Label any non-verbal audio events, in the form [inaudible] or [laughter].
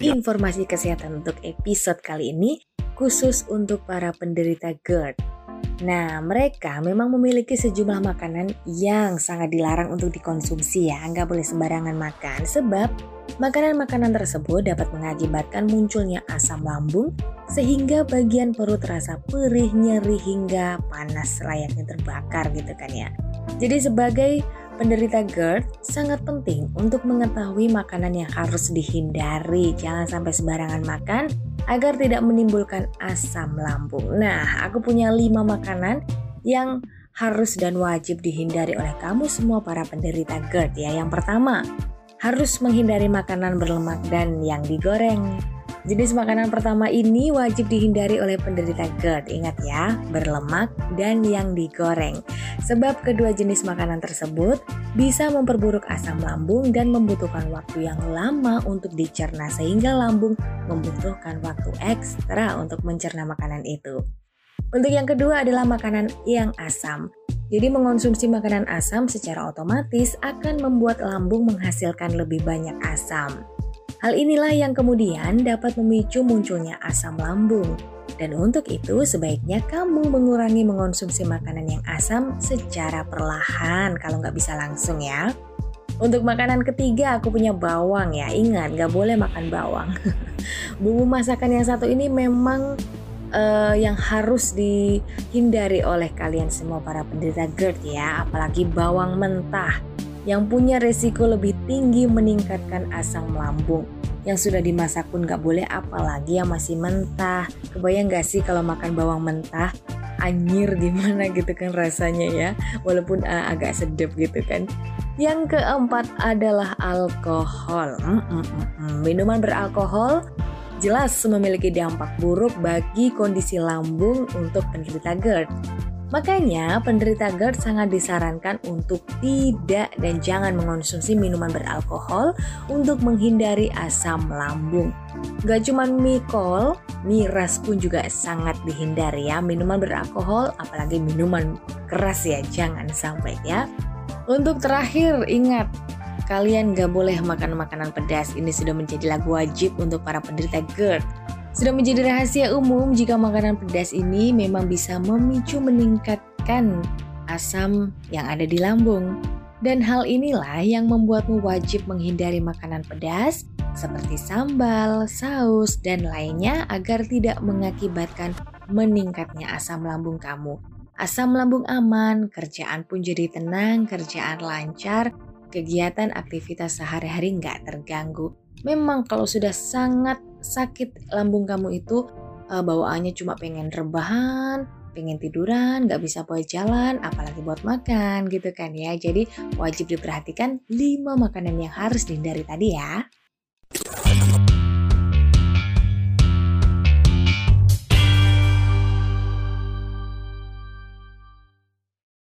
Informasi kesehatan untuk episode kali ini khusus untuk para penderita GERD. Nah, mereka memang memiliki sejumlah makanan yang sangat dilarang untuk dikonsumsi ya, nggak boleh sembarangan makan. Sebab makanan-makanan tersebut dapat mengakibatkan munculnya asam lambung sehingga bagian perut terasa perih, nyeri hingga panas layaknya terbakar gitu kan ya. Jadi sebagai penderita GERD sangat penting untuk mengetahui makanan yang harus dihindari. Jangan sampai sembarangan makan agar tidak menimbulkan asam lambung. Nah, aku punya 5 makanan yang harus dan wajib dihindari oleh kamu semua para penderita GERD ya. Yang pertama, harus menghindari makanan berlemak dan yang digoreng. Jenis makanan pertama ini wajib dihindari oleh penderita GERD. Ingat ya, berlemak dan yang digoreng. Sebab kedua jenis makanan tersebut bisa memperburuk asam lambung dan membutuhkan waktu yang lama untuk dicerna sehingga lambung membutuhkan waktu ekstra untuk mencerna makanan itu. Untuk yang kedua adalah makanan yang asam. Jadi mengonsumsi makanan asam secara otomatis akan membuat lambung menghasilkan lebih banyak asam. Hal inilah yang kemudian dapat memicu munculnya asam lambung. Dan untuk itu sebaiknya kamu mengurangi mengonsumsi makanan yang asam secara perlahan kalau nggak bisa langsung ya. Untuk makanan ketiga aku punya bawang ya. Ingat nggak boleh makan bawang. [laughs] Bumbu masakan yang satu ini memang uh, yang harus dihindari oleh kalian semua para penderita GERD ya. Apalagi bawang mentah yang punya resiko lebih tinggi meningkatkan asam lambung. Yang sudah dimasak pun gak boleh apalagi yang masih mentah. Kebayang gak sih kalau makan bawang mentah? Anyir gimana gitu kan rasanya ya. Walaupun uh, agak sedap gitu kan. Yang keempat adalah alkohol. Mm -mm -mm. Minuman beralkohol jelas memiliki dampak buruk bagi kondisi lambung untuk penderita GERD. Makanya penderita GERD sangat disarankan untuk tidak dan jangan mengonsumsi minuman beralkohol untuk menghindari asam lambung. Gak cuma mikol, miras pun juga sangat dihindari ya. Minuman beralkohol, apalagi minuman keras ya, jangan sampai ya. Untuk terakhir, ingat kalian gak boleh makan makanan pedas. Ini sudah menjadi lagu wajib untuk para penderita GERD. Sudah menjadi rahasia umum jika makanan pedas ini memang bisa memicu meningkatkan asam yang ada di lambung. Dan hal inilah yang membuatmu wajib menghindari makanan pedas seperti sambal, saus, dan lainnya agar tidak mengakibatkan meningkatnya asam lambung kamu. Asam lambung aman, kerjaan pun jadi tenang, kerjaan lancar, kegiatan aktivitas sehari-hari nggak terganggu. Memang kalau sudah sangat sakit lambung kamu itu uh, bawaannya cuma pengen rebahan, pengen tiduran, nggak bisa buat jalan, apalagi buat makan gitu kan ya. Jadi wajib diperhatikan 5 makanan yang harus dihindari tadi ya.